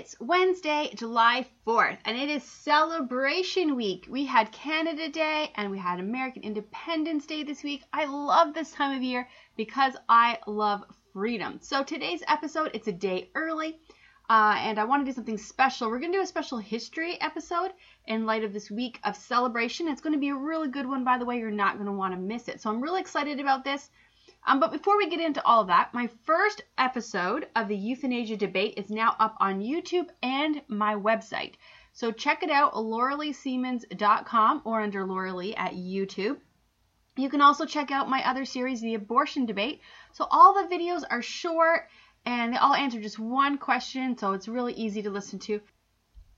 It's Wednesday, July 4th, and it is Celebration Week. We had Canada Day and we had American Independence Day this week. I love this time of year because I love freedom. So today's episode, it's a day early, uh, and I want to do something special. We're going to do a special history episode in light of this week of celebration. It's going to be a really good one, by the way. You're not going to want to miss it. So I'm really excited about this. Um, but before we get into all that, my first episode of the euthanasia debate is now up on YouTube and my website. So check it out, lauraleesiemens.com or under Laura Lee at YouTube. You can also check out my other series, The Abortion Debate. So all the videos are short and they all answer just one question, so it's really easy to listen to.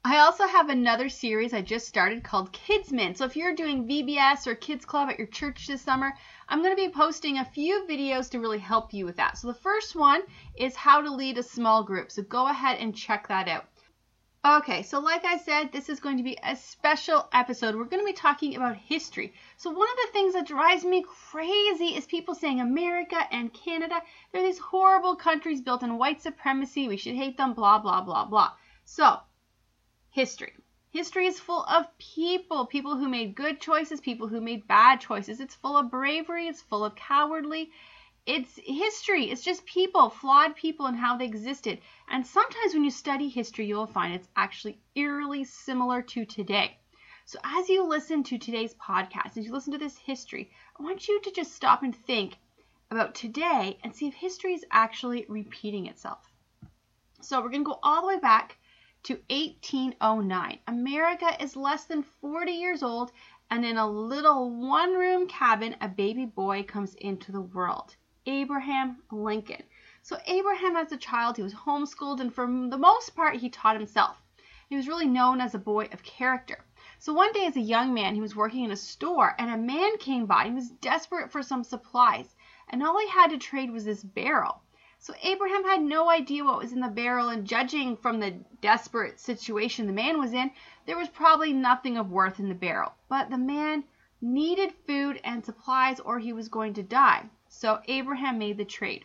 I also have another series I just started called Kidsmin. So if you're doing VBS or Kids Club at your church this summer, I'm going to be posting a few videos to really help you with that. So the first one is how to lead a small group. So go ahead and check that out. Okay, so like I said, this is going to be a special episode. We're going to be talking about history. So one of the things that drives me crazy is people saying America and Canada, they're these horrible countries built on white supremacy. We should hate them, blah, blah, blah, blah. So history. History is full of people, people who made good choices, people who made bad choices. It's full of bravery, it's full of cowardly. It's history. It's just people, flawed people and how they existed. And sometimes when you study history, you'll find it's actually eerily similar to today. So as you listen to today's podcast, as you listen to this history, I want you to just stop and think about today and see if history is actually repeating itself. So we're going to go all the way back to 1809. America is less than 40 years old, and in a little one room cabin, a baby boy comes into the world Abraham Lincoln. So, Abraham, as a child, he was homeschooled, and for the most part, he taught himself. He was really known as a boy of character. So, one day, as a young man, he was working in a store, and a man came by. He was desperate for some supplies, and all he had to trade was this barrel. So Abraham had no idea what was in the barrel, and judging from the desperate situation the man was in, there was probably nothing of worth in the barrel. But the man needed food and supplies, or he was going to die. So Abraham made the trade.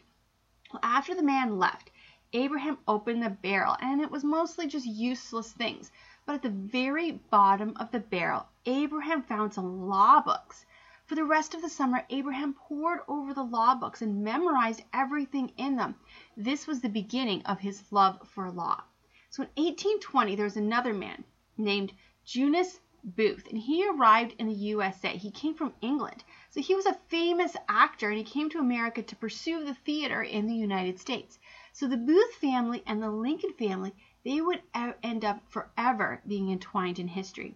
Well, after the man left, Abraham opened the barrel, and it was mostly just useless things. But at the very bottom of the barrel, Abraham found some law books. For the rest of the summer, Abraham pored over the law books and memorized everything in them. This was the beginning of his love for law. So in 1820, there was another man named Junius Booth, and he arrived in the USA. He came from England. So he was a famous actor, and he came to America to pursue the theater in the United States. So the Booth family and the Lincoln family, they would end up forever being entwined in history.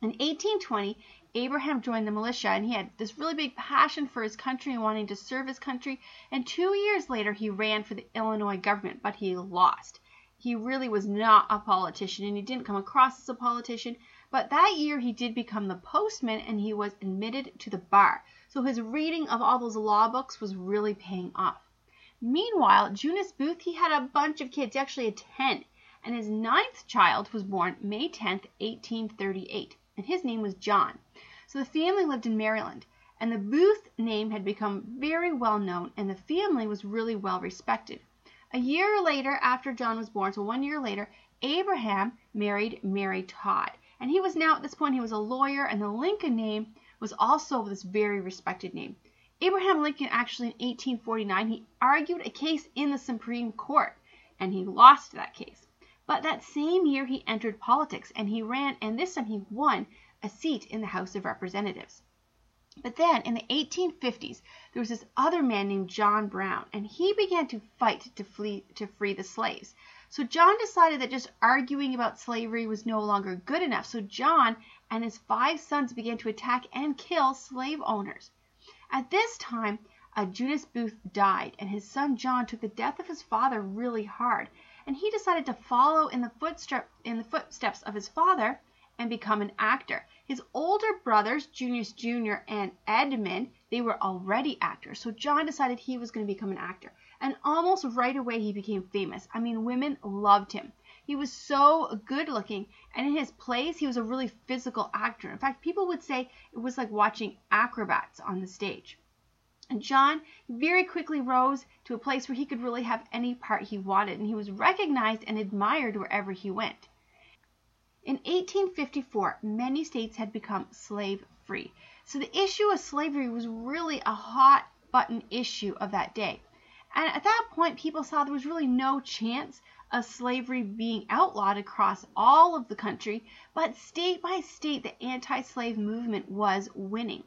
In 1820, Abraham joined the militia and he had this really big passion for his country and wanting to serve his country. And two years later, he ran for the Illinois government, but he lost. He really was not a politician and he didn't come across as a politician. But that year, he did become the postman and he was admitted to the bar. So his reading of all those law books was really paying off. Meanwhile, Junius Booth, he had a bunch of kids. He actually had 10. And his ninth child was born May 10th, 1838 and his name was John. So the family lived in Maryland, and the Booth name had become very well known, and the family was really well respected. A year later, after John was born, so one year later, Abraham married Mary Todd. And he was now, at this point, he was a lawyer, and the Lincoln name was also this very respected name. Abraham Lincoln actually in 1849 he argued a case in the Supreme Court and he lost that case. But that same year he entered politics and he ran, and this time he won a seat in the House of Representatives. But then in the 1850s, there was this other man named John Brown, and he began to fight to, flee, to free the slaves. So John decided that just arguing about slavery was no longer good enough. So John and his five sons began to attack and kill slave owners. At this time, uh, Junius Booth died, and his son John took the death of his father really hard and he decided to follow in the footstep in the footsteps of his father and become an actor. His older brothers, Junius Jr. and Edmund, they were already actors. So John decided he was going to become an actor. And almost right away he became famous. I mean, women loved him. He was so good looking, and in his plays, he was a really physical actor. In fact, people would say it was like watching acrobats on the stage. And John very quickly rose to a place where he could really have any part he wanted, and he was recognized and admired wherever he went. In 1854, many states had become slave free. So the issue of slavery was really a hot button issue of that day. And at that point, people saw there was really no chance of slavery being outlawed across all of the country, but state by state, the anti slave movement was winning.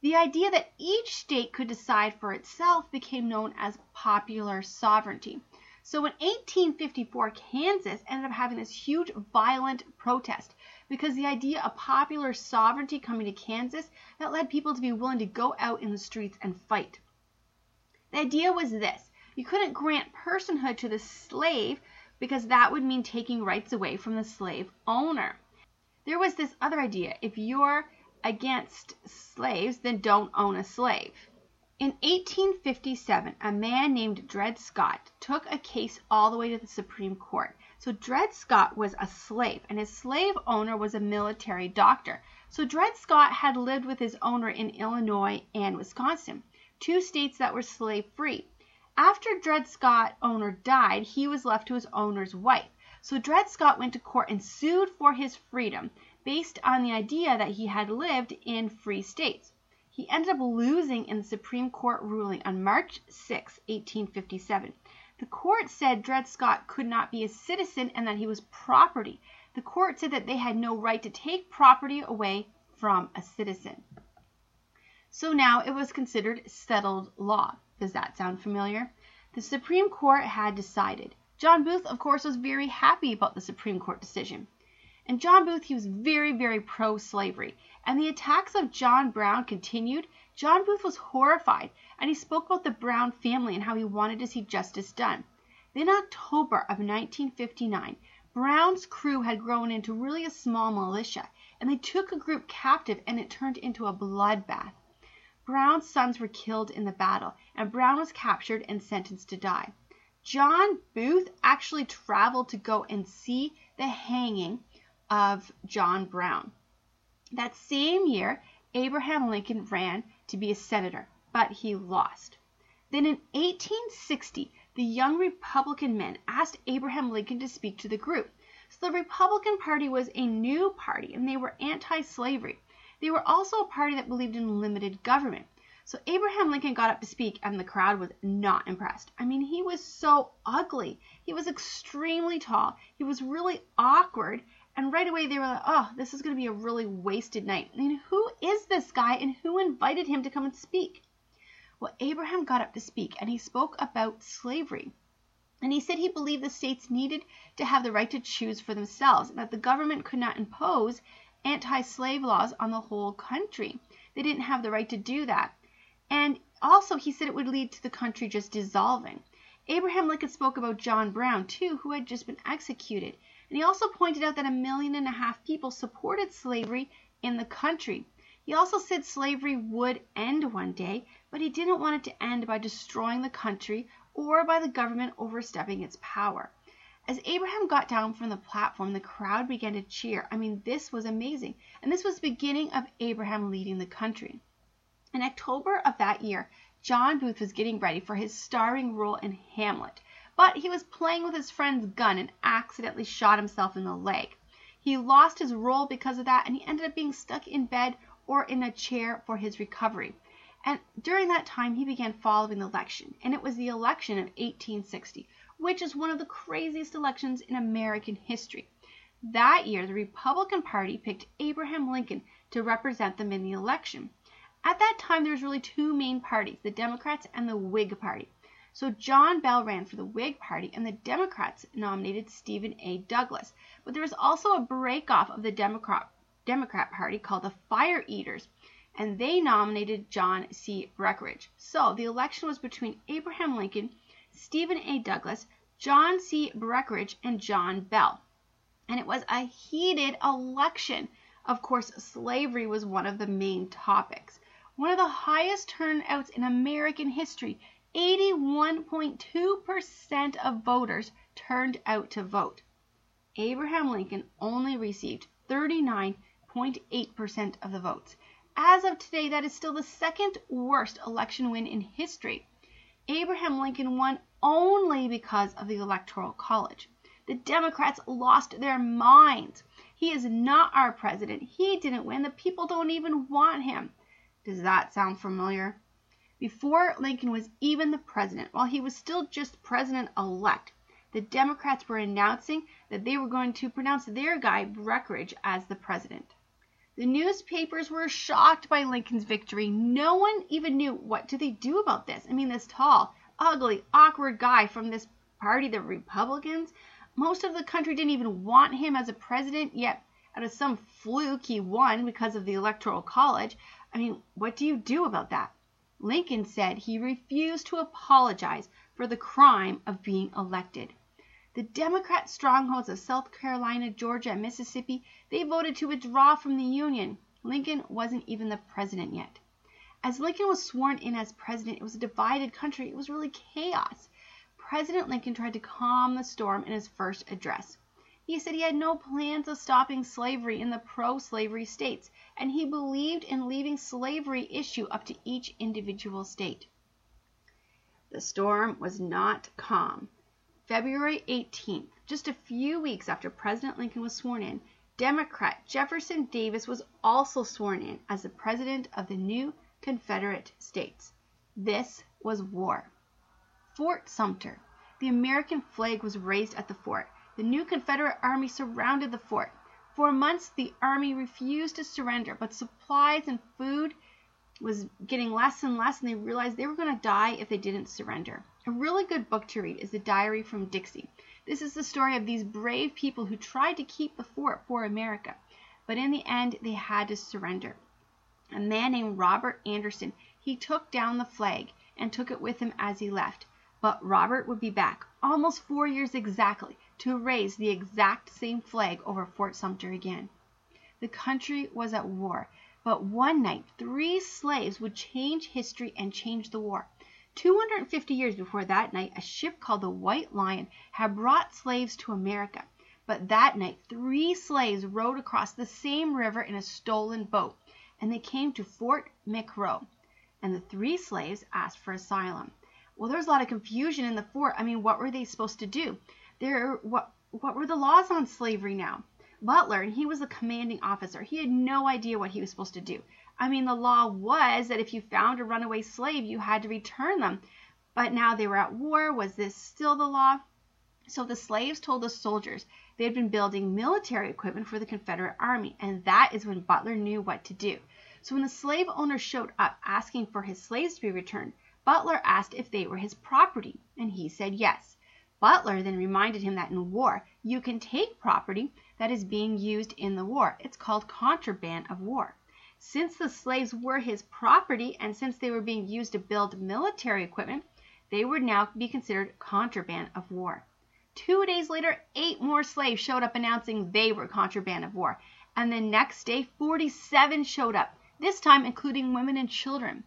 The idea that each state could decide for itself became known as popular sovereignty. So in 1854, Kansas ended up having this huge violent protest because the idea of popular sovereignty coming to Kansas that led people to be willing to go out in the streets and fight. The idea was this you couldn't grant personhood to the slave because that would mean taking rights away from the slave owner. There was this other idea if you're against slaves, then don't own a slave. In 1857, a man named Dred Scott took a case all the way to the Supreme Court. So Dred Scott was a slave, and his slave owner was a military doctor. So Dred Scott had lived with his owner in Illinois and Wisconsin, two states that were slave free. After Dred Scott owner died, he was left to his owner's wife. So Dred Scott went to court and sued for his freedom based on the idea that he had lived in free states. He ended up losing in the Supreme Court ruling on March 6, 1857. The court said Dred Scott could not be a citizen and that he was property. The court said that they had no right to take property away from a citizen. So now it was considered settled law. Does that sound familiar? The Supreme Court had decided. John Booth, of course, was very happy about the Supreme Court decision. And John Booth, he was very, very pro slavery. And the attacks of John Brown continued. John Booth was horrified, and he spoke about the Brown family and how he wanted to see justice done. Then, October of 1959, Brown's crew had grown into really a small militia, and they took a group captive, and it turned into a bloodbath. Brown's sons were killed in the battle, and Brown was captured and sentenced to die. John Booth actually traveled to go and see the hanging of John Brown. That same year, Abraham Lincoln ran to be a senator, but he lost. Then in 1860, the young Republican men asked Abraham Lincoln to speak to the group. So the Republican Party was a new party and they were anti slavery. They were also a party that believed in limited government. So Abraham Lincoln got up to speak, and the crowd was not impressed. I mean, he was so ugly. He was extremely tall. He was really awkward. And right away they were like, oh, this is going to be a really wasted night. I mean, who is this guy and who invited him to come and speak? Well, Abraham got up to speak and he spoke about slavery. And he said he believed the states needed to have the right to choose for themselves and that the government could not impose anti slave laws on the whole country. They didn't have the right to do that. And also, he said it would lead to the country just dissolving. Abraham Lincoln spoke about John Brown, too, who had just been executed. And he also pointed out that a million and a half people supported slavery in the country. He also said slavery would end one day, but he didn't want it to end by destroying the country or by the government overstepping its power. As Abraham got down from the platform, the crowd began to cheer. I mean, this was amazing. And this was the beginning of Abraham leading the country. In October of that year, John Booth was getting ready for his starring role in Hamlet. But he was playing with his friend's gun and accidentally shot himself in the leg. He lost his role because of that, and he ended up being stuck in bed or in a chair for his recovery. And during that time, he began following the election, and it was the election of 1860, which is one of the craziest elections in American history. That year, the Republican Party picked Abraham Lincoln to represent them in the election. At that time, there was really two main parties, the Democrats and the Whig Party. So John Bell ran for the Whig Party, and the Democrats nominated Stephen A. Douglas. But there was also a breakoff of the Democrat Democrat Party called the Fire Eaters, and they nominated John C. Breckinridge. So the election was between Abraham Lincoln, Stephen A. Douglas, John C. Breckinridge, and John Bell. And it was a heated election. Of course, slavery was one of the main topics. One of the highest turnouts in American history 81.2% of voters turned out to vote. Abraham Lincoln only received 39.8% of the votes. as of today, that is still the second worst election win in history. Abraham Lincoln won only because of the Electoral College. The Democrats lost their minds. He is not our president. He didn't win. The people don't even want him. Does that sound familiar? Before Lincoln was even the president, while he was still just president elect, the Democrats were announcing that they were going to pronounce their guy, Breckinridge, as the president. The newspapers were shocked by Lincoln's victory. No one even knew what do they do about this. I mean, this tall, ugly, awkward guy from this party, the Republicans, most of the country didn't even want him as a president, yet out of some fluke he won because of the Electoral College. I mean, what do you do about that? Lincoln said he refused to apologize for the crime of being elected. The Democrat strongholds of South Carolina, Georgia, and Mississippi, they voted to withdraw from the Union. Lincoln wasn't even the president yet. As Lincoln was sworn in as president, it was a divided country. It was really chaos. President Lincoln tried to calm the storm in his first address. He said he had no plans of stopping slavery in the pro slavery states, and he believed in leaving slavery issue up to each individual state. The storm was not calm. February 18th, just a few weeks after President Lincoln was sworn in, Democrat Jefferson Davis was also sworn in as the President of the new Confederate States. This was war. Fort Sumter. The American flag was raised at the fort. The new Confederate army surrounded the fort. For months the army refused to surrender, but supplies and food was getting less and less, and they realized they were going to die if they didn't surrender. A really good book to read is The Diary from Dixie. This is the story of these brave people who tried to keep the fort for America, but in the end they had to surrender. A man named Robert Anderson, he took down the flag and took it with him as he left. But Robert would be back, almost four years exactly, to raise the exact same flag over Fort Sumter again. The country was at war, but one night three slaves would change history and change the war. 250 years before that night, a ship called the White Lion had brought slaves to America. But that night, three slaves rowed across the same river in a stolen boat, and they came to Fort Monroe. And the three slaves asked for asylum. Well, there was a lot of confusion in the fort. I mean, what were they supposed to do? There, what, what were the laws on slavery now? Butler, and he was the commanding officer. He had no idea what he was supposed to do. I mean, the law was that if you found a runaway slave, you had to return them. But now they were at war. Was this still the law? So the slaves told the soldiers they had been building military equipment for the Confederate army, and that is when Butler knew what to do. So when the slave owner showed up asking for his slaves to be returned, Butler asked if they were his property, and he said yes. Butler then reminded him that in war you can take property that is being used in the war. It's called contraband of war. Since the slaves were his property and since they were being used to build military equipment, they would now be considered contraband of war. Two days later, eight more slaves showed up announcing they were contraband of war. And the next day, 47 showed up, this time including women and children.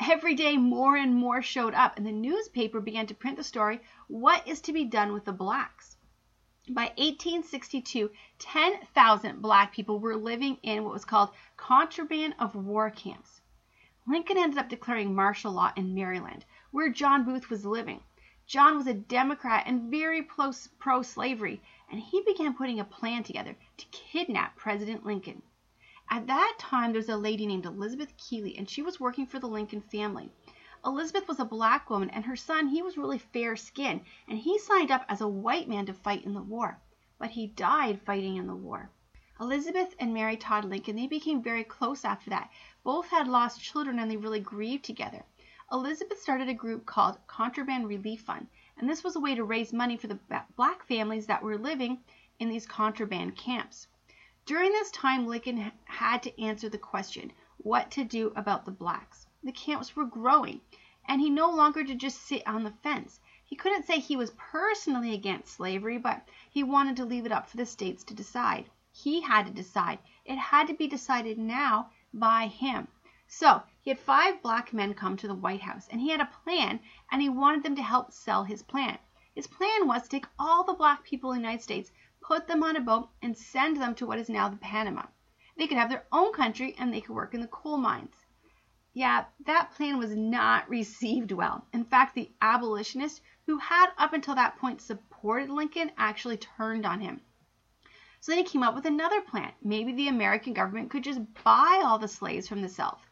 Every day more and more showed up, and the newspaper began to print the story, What is to be done with the blacks? By 1862, 10,000 black people were living in what was called contraband of war camps. Lincoln ended up declaring martial law in Maryland, where John Booth was living. John was a Democrat and very pro slavery, and he began putting a plan together to kidnap President Lincoln. At that time, there was a lady named Elizabeth Keckley, and she was working for the Lincoln family. Elizabeth was a black woman, and her son, he was really fair skinned, and he signed up as a white man to fight in the war. But he died fighting in the war. Elizabeth and Mary Todd Lincoln, they became very close after that. Both had lost children and they really grieved together. Elizabeth started a group called Contraband Relief Fund, and this was a way to raise money for the black families that were living in these contraband camps. During this time, Lincoln had to answer the question what to do about the blacks. The camps were growing, and he no longer to just sit on the fence. He couldn't say he was personally against slavery, but he wanted to leave it up for the states to decide. He had to decide. It had to be decided now by him. So he had five black men come to the White House, and he had a plan, and he wanted them to help sell his plan. His plan was to take all the black people in the United States put them on a boat, and send them to what is now the Panama. They could have their own country and they could work in the coal mines. Yeah, that plan was not received well. In fact, the abolitionists who had up until that point supported Lincoln actually turned on him. So then he came up with another plan. Maybe the American government could just buy all the slaves from the South.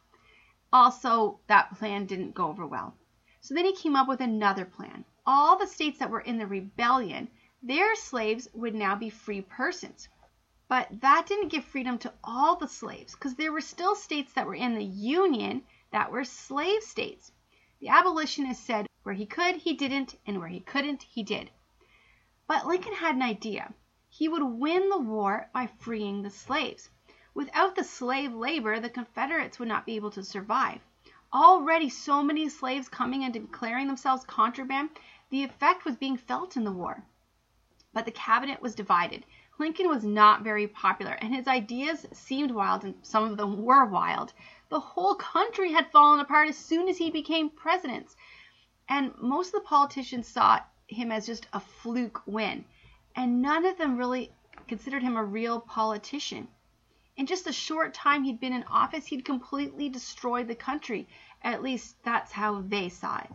Also, that plan didn't go over well. So then he came up with another plan. All the states that were in the rebellion, their slaves would now be free persons. But that didn't give freedom to all the slaves because there were still states that were in the Union that were slave states. The abolitionists said where he could, he didn't, and where he couldn't, he did. But Lincoln had an idea. He would win the war by freeing the slaves. Without the slave labor, the Confederates would not be able to survive. Already so many slaves coming and declaring themselves contraband, the effect was being felt in the war. But the cabinet was divided. Lincoln was not very popular, and his ideas seemed wild, and some of them were wild. The whole country had fallen apart as soon as he became president, and most of the politicians saw him as just a fluke win, and none of them really considered him a real politician. In just a short time he'd been in office, he'd completely destroyed the country. At least that's how they saw it.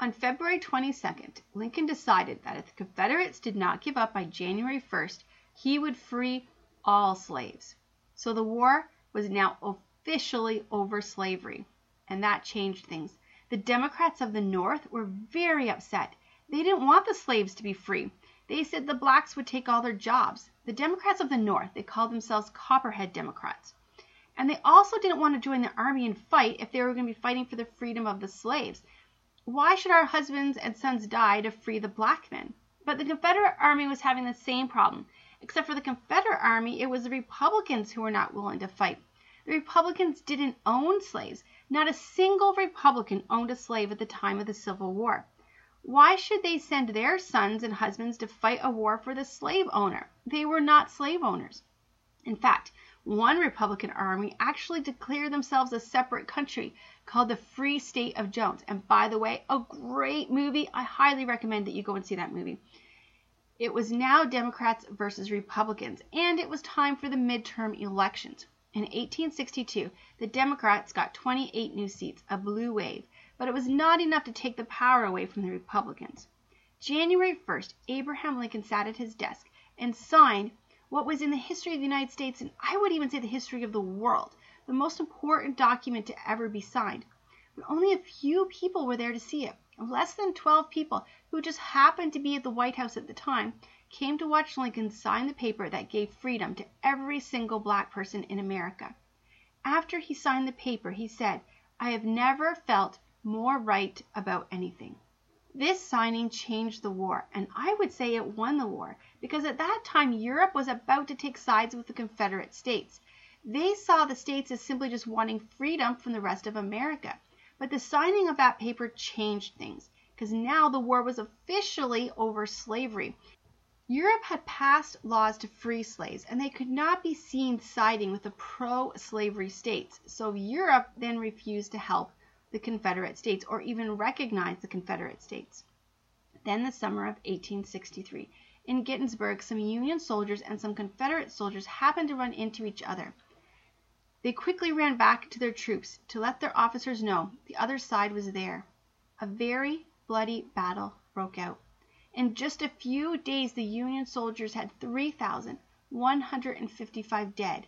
On February 22nd, Lincoln decided that if the Confederates did not give up by January 1st, he would free all slaves. So the war was now officially over slavery, and that changed things. The Democrats of the North were very upset. They didn't want the slaves to be free. They said the blacks would take all their jobs. The Democrats of the North, they called themselves Copperhead Democrats. And they also didn't want to join the army and fight if they were going to be fighting for the freedom of the slaves. Why should our husbands and sons die to free the black men? But the Confederate army was having the same problem. Except for the Confederate army, it was the Republicans who were not willing to fight. The Republicans didn't own slaves. Not a single Republican owned a slave at the time of the Civil War. Why should they send their sons and husbands to fight a war for the slave owner? They were not slave owners. In fact, one Republican army actually declared themselves a separate country called the Free State of Jones. And by the way, a great movie. I highly recommend that you go and see that movie. It was now Democrats versus Republicans, and it was time for the midterm elections. In 1862, the Democrats got 28 new seats, a blue wave, but it was not enough to take the power away from the Republicans. January 1st, Abraham Lincoln sat at his desk and signed what was in the history of the United States, and I would even say the history of the world, the most important document to ever be signed. But only a few people were there to see it. Less than 12 people, who just happened to be at the White House at the time, came to watch Lincoln sign the paper that gave freedom to every single black person in America. After he signed the paper, he said, I have never felt more right about anything. This signing changed the war, and I would say it won the war, because at that time Europe was about to take sides with the Confederate States. They saw the states as simply just wanting freedom from the rest of America. But the signing of that paper changed things, because now the war was officially over slavery. Europe had passed laws to free slaves, and they could not be seen siding with the pro slavery states. So Europe then refused to help the Confederate States or even recognize the Confederate States. Then the summer of 1863, in Gettysburg, some Union soldiers and some Confederate soldiers happened to run into each other. They quickly ran back to their troops to let their officers know the other side was there. A very bloody battle broke out. In just a few days the Union soldiers had 3,155 dead,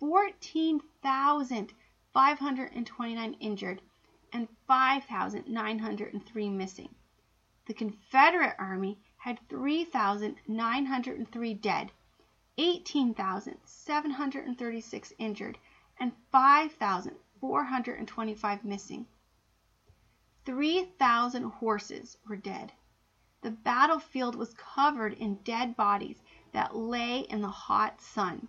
14,529 injured, and 5,903 missing. The Confederate Army had 3,903 dead, 18,736 injured, and 5,425 missing. 3,000 horses were dead. The battlefield was covered in dead bodies that lay in the hot sun.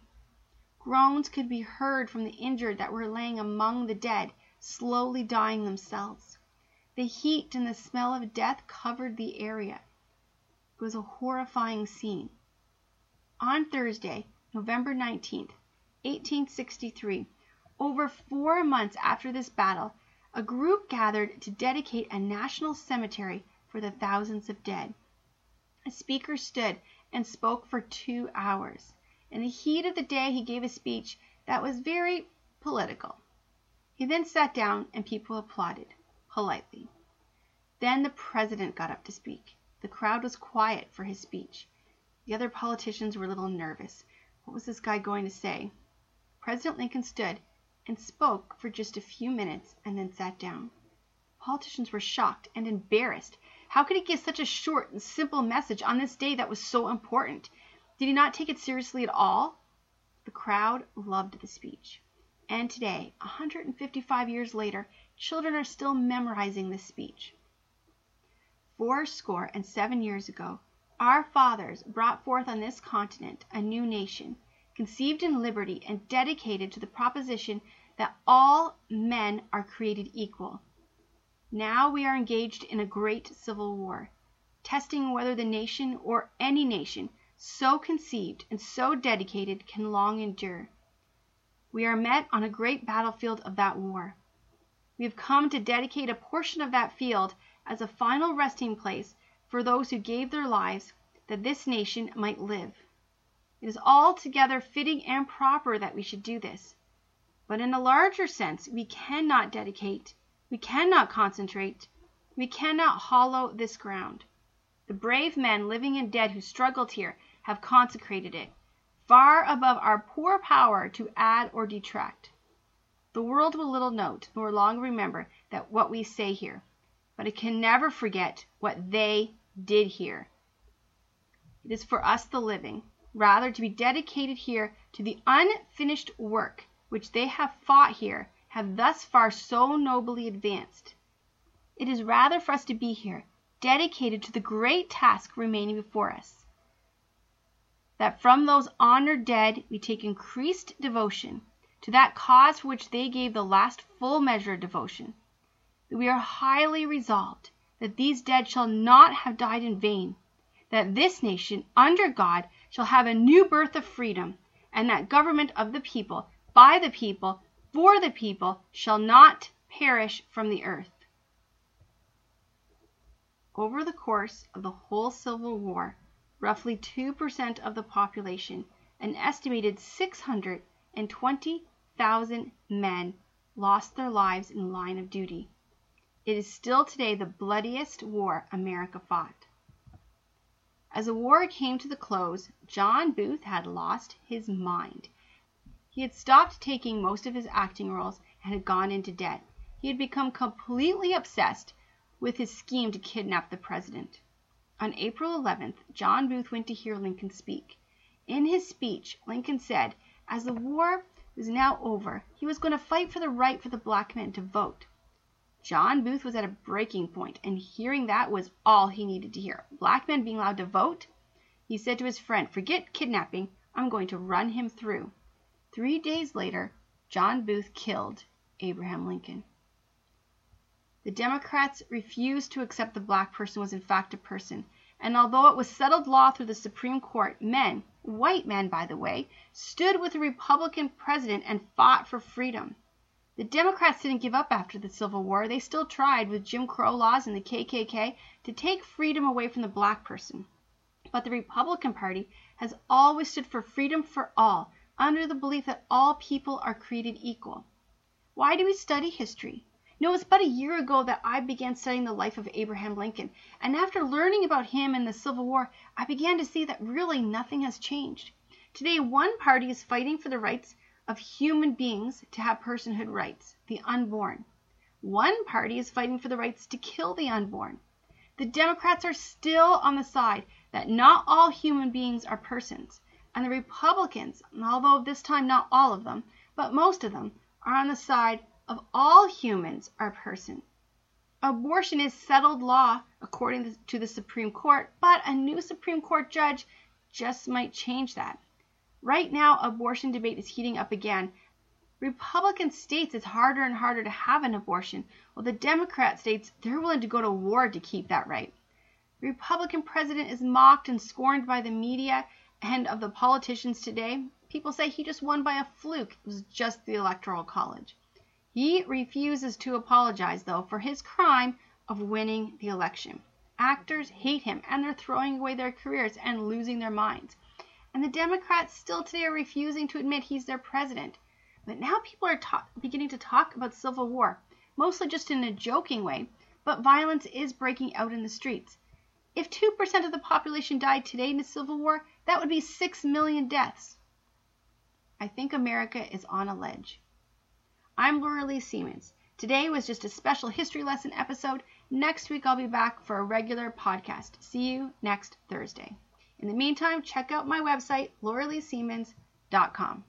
Groans could be heard from the injured that were laying among the dead slowly dying themselves. The heat and the smell of death covered the area. It was a horrifying scene. On Thursday, November 19th, 1863, over four months after this battle, a group gathered to dedicate a national cemetery for the thousands of dead. A speaker stood and spoke for two hours. In the heat of the day he gave a speech that was very political. He then sat down and people applauded politely. Then the president got up to speak. The crowd was quiet for his speech. The other politicians were a little nervous. What was this guy going to say? President Lincoln stood and spoke for just a few minutes and then sat down. Politicians were shocked and embarrassed. How could he give such a short and simple message on this day that was so important? Did he not take it seriously at all? The crowd loved the speech. And today, 155 years later, children are still memorizing this speech. Four score and seven years ago, our fathers brought forth on this continent a new nation, conceived in liberty and dedicated to the proposition that all men are created equal. Now we are engaged in a great civil war, testing whether the nation or any nation so conceived and so dedicated can long endure. We are met on a great battlefield of that war. We have come to dedicate a portion of that field as a final resting place for those who gave their lives that this nation might live. It is altogether fitting and proper that we should do this. But in a larger sense, we cannot dedicate we cannot concentrate. We cannot hollow this ground. The brave men, living and dead, who struggled here, have consecrated it, far above our poor power to add or detract. The world will little note, nor long remember that what we say here, but it can never forget what they did here. It is for us the living, rather to be dedicated here to the unfinished work which they have fought here have thus far so nobly advanced. It is rather for us to be here, dedicated to the great task remaining before us, that from those honored dead we take increased devotion to that cause for which they gave the last full measure of devotion, that we are highly resolved that these dead shall not have died in vain, that this nation, under God, shall have a new birth of freedom, and that government of the people, by the people, for the people shall not perish from the earth. Over the course of the whole Civil War, roughly 2% of the population, an estimated 620,000 men, lost their lives in the line of duty. It is still today the bloodiest war America fought. As the war came to the close, John Booth had lost his mind. He had stopped taking most of his acting roles and had gone into debt. He had become completely obsessed with his scheme to kidnap the President. On April 11th John Booth went to hear Lincoln speak. In his speech Lincoln said as the war was now over he was going to fight for the right for the black men to vote. John Booth was at a breaking point, and hearing that was all he needed to hear. Black men being allowed to vote? He said to his friend, Forget kidnapping, I'm going to run him through. Three days later John Booth killed Abraham Lincoln. The Democrats refused to accept the black person was in fact a person, and although it was settled law through the Supreme Court, men, white men by the way, stood with the Republican president and fought for freedom. The Democrats didn't give up after the Civil War. They still tried, with Jim Crow laws and the KKK, to take freedom away from the black person. But the Republican Party has always stood for freedom for all, under the belief that all people are created equal. Why do we study history? You know, it was but a year ago that I began studying the life of Abraham Lincoln, and after learning about him and the Civil War, I began to see that really nothing has changed. Today, one party is fighting for the rights of human beings to have personhood rights, the unborn. One party is fighting for the rights to kill the unborn. The Democrats are still on the side that not all human beings are persons, and the Republicans, although this time not all of them, but most of them, are on the side of all humans are persons. Abortion is settled law according to the Supreme Court, but a new Supreme Court judge just might change that. Right now, abortion debate is heating up again. Republican states it's harder and harder to have an abortion, while the Democrat states they're willing to go to war to keep that right. The Republican president is mocked and scorned by the media and of the politicians today, people say he just won by a fluke. It was just the Electoral College. He refuses to apologize, though, for his crime of winning the election. Actors hate him, and they're throwing away their careers and losing their minds. And the Democrats still today are refusing to admit he's their president. But now people are ta- beginning to talk about civil war, mostly just in a joking way, but violence is breaking out in the streets. If 2% of the population died today in a civil war, that would be 6 million deaths. I think America is on a ledge. I'm Laura Lee Siemens. Today was just a special history lesson episode. Next week, I'll be back for a regular podcast. See you next Thursday. In the meantime, check out my website, lauraleesiemens.com.